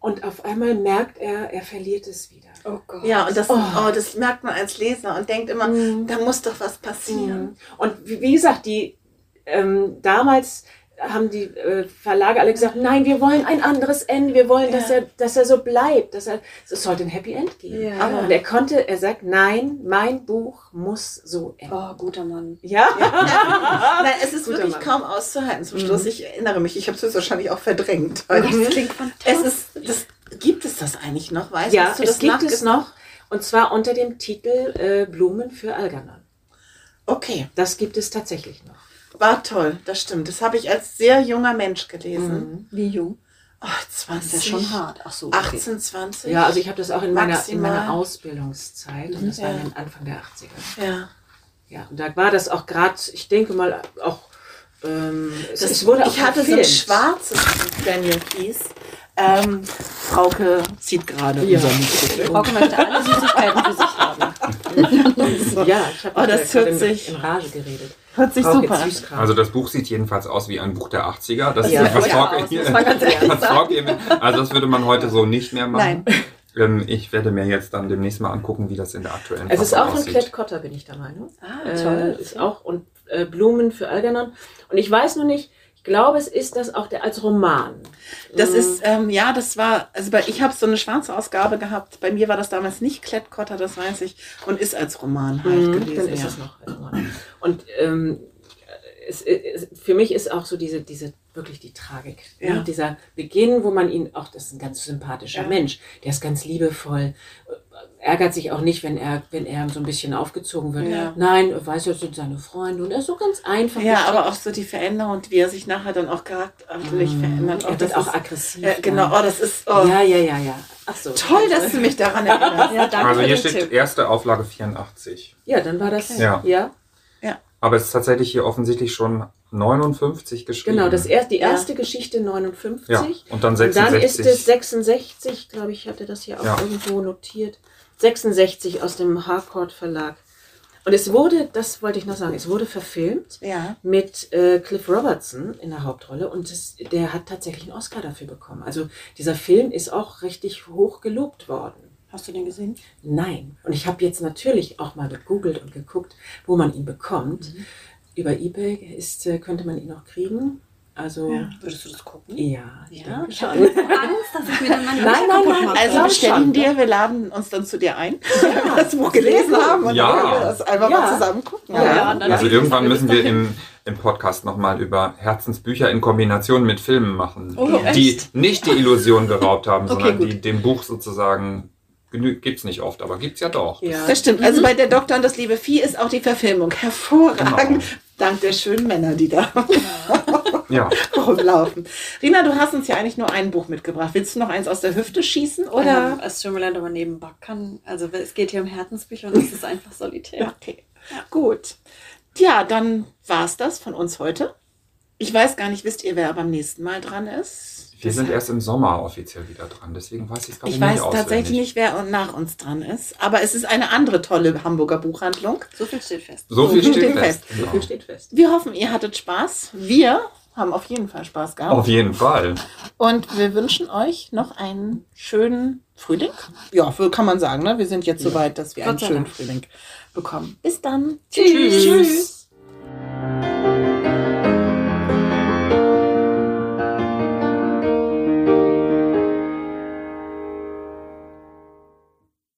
Und auf einmal merkt er, er verliert es wieder. Oh Gott. Ja, und das, oh. oh das merkt man als Leser und denkt immer, mm. da muss doch was passieren. Mm. Und wie gesagt, die ähm, damals haben die äh, Verlage alle gesagt, nein, wir wollen ein anderes Ende, wir wollen, ja. dass er, dass er so bleibt, dass er, es sollte ein Happy End geben. Ja. Aber und er konnte, er sagt, nein, mein Buch muss so enden. Oh, guter Mann. Ja. ja. [laughs] nein, es ist guter wirklich Mann. kaum auszuhalten zum Schluss. Mhm. Ich erinnere mich, ich habe es wahrscheinlich auch verdrängt. Das klingt fantastisch. Es ist, das, gibt es das eigentlich noch? Weißt ja, du, es gibt es noch. Und zwar unter dem Titel äh, Blumen für Algernon. Okay. Das gibt es tatsächlich noch. War toll, das stimmt. Das habe ich als sehr junger Mensch gelesen. Mhm. Wie jung? Oh, 20. Das ist ja schon hart. Ach so. Okay. 18, 20. Ja, also ich habe das auch in meiner, in meiner Ausbildungszeit und das ja. war dann Anfang der 80er. Ja. Ja, und da war das auch gerade, ich denke mal, auch. Ähm, das, es wurde auch ich hatte so ein schwarzes Daniel Keys. Ähm, Frauke sieht gerade ja. Frauke möchte alle Süßigkeiten für sich haben. ja, ich habe oh, das hört sich in Rage geredet. Hört sich super an. Also das Buch sieht jedenfalls aus wie ein Buch der 80er. Das ja, ist was Frauke hier, was Frauke Also das würde man heute so nicht mehr machen. Nein. Ähm, ich werde mir jetzt dann demnächst mal angucken, wie das in der aktuellen Es ist auch von Klett Cotta, bin ich der Meinung. Ah, toll. Äh, ist auch und äh, Blumen für Algernon. Und ich weiß nur nicht, ich glaube, es ist das auch der, als Roman. Das ist, ähm, ja, das war, also bei, ich habe so eine schwarze Ausgabe gehabt. Bei mir war das damals nicht Klettkotter, das weiß ich, und ist als Roman halt mhm, gewesen. Dann ist ja. es noch als Roman. Und ähm, es, es, für mich ist auch so diese, diese wirklich die Tragik. Ja. Ne? Dieser Beginn, wo man ihn, auch das ist ein ganz sympathischer ja. Mensch, der ist ganz liebevoll, ärgert sich auch nicht, wenn er, wenn er so ein bisschen aufgezogen wird. Ja. Nein, weiß ja, sind seine Freunde und er ist so ganz einfach. Ja, aber auch so die Veränderung und wie er sich nachher dann auch charakterlich mm. verändert. Er wird auch aggressiv. Äh, genau, oh, das ist. Oh. Ja, ja, ja, ja. Ach so. Toll, dass du mich daran [laughs] erinnerst. ja, danke also hier steht Tipp. erste Auflage 84. Ja, dann war das. Okay. Ja. ja. Aber es ist tatsächlich hier offensichtlich schon 59 geschrieben. Genau, das erst, die erste ja. Geschichte 59. Ja, und dann 66. Und dann ist es 66, glaube ich, hatte das hier auch ja. irgendwo notiert. 66 aus dem Harcourt Verlag. Und es wurde, das wollte ich noch sagen, es wurde verfilmt ja. mit äh, Cliff Robertson in der Hauptrolle und das, der hat tatsächlich einen Oscar dafür bekommen. Also dieser Film ist auch richtig hoch gelobt worden. Hast du den gesehen? Nein. Und ich habe jetzt natürlich auch mal gegoogelt und geguckt, wo man ihn bekommt. Mhm. Über Ebay ist, äh, könnte man ihn auch kriegen. Also, ja. Würdest du das gucken? Ja, ich ja. denke schon. Angst, dass ich mir dann meine [laughs] Nein, nein, nein. Also bestellen dir, wir laden uns dann zu dir ein, [laughs] ja. wenn wir das Buch gelesen haben und ja. dann können wir das einfach ja. mal zusammen gucken. Ja. also irgendwann müssen wir im, im Podcast nochmal über Herzensbücher in Kombination mit Filmen machen, oh, die echt? nicht die Illusion geraubt haben, okay, sondern gut. die dem Buch sozusagen Gibt es nicht oft, aber gibt es ja doch. Ja. Das stimmt. Also bei der Doktor und das liebe Vieh ist auch die Verfilmung hervorragend. Genau. Dank der schönen Männer, die da [laughs] ja. rumlaufen. Rina, du hast uns ja eigentlich nur ein Buch mitgebracht. Willst du noch eins aus der Hüfte schießen? Oder? Ähm, es tut mir leid, aber neben kann. Also es geht hier um Herzensbücher und es ist einfach solitär. [laughs] Okay. Ja. Gut. Ja, dann war es das von uns heute. Ich weiß gar nicht, wisst ihr, wer beim nächsten Mal dran ist? Wir sind erst im Sommer offiziell wieder dran, deswegen weiß ich es gar Ich nicht weiß auswendig. tatsächlich nicht, wer nach uns dran ist, aber es ist eine andere tolle Hamburger Buchhandlung. So viel steht fest. So viel So steht viel fest. fest. So viel steht fest. Wir hoffen, ihr hattet Spaß. Wir haben auf jeden Fall Spaß gehabt. Auf jeden Fall. Und wir wünschen euch noch einen schönen Frühling. Ja, kann man sagen. Ne? Wir sind jetzt so weit, dass wir einen schönen Dank. Frühling bekommen. Bis dann. Tschüss.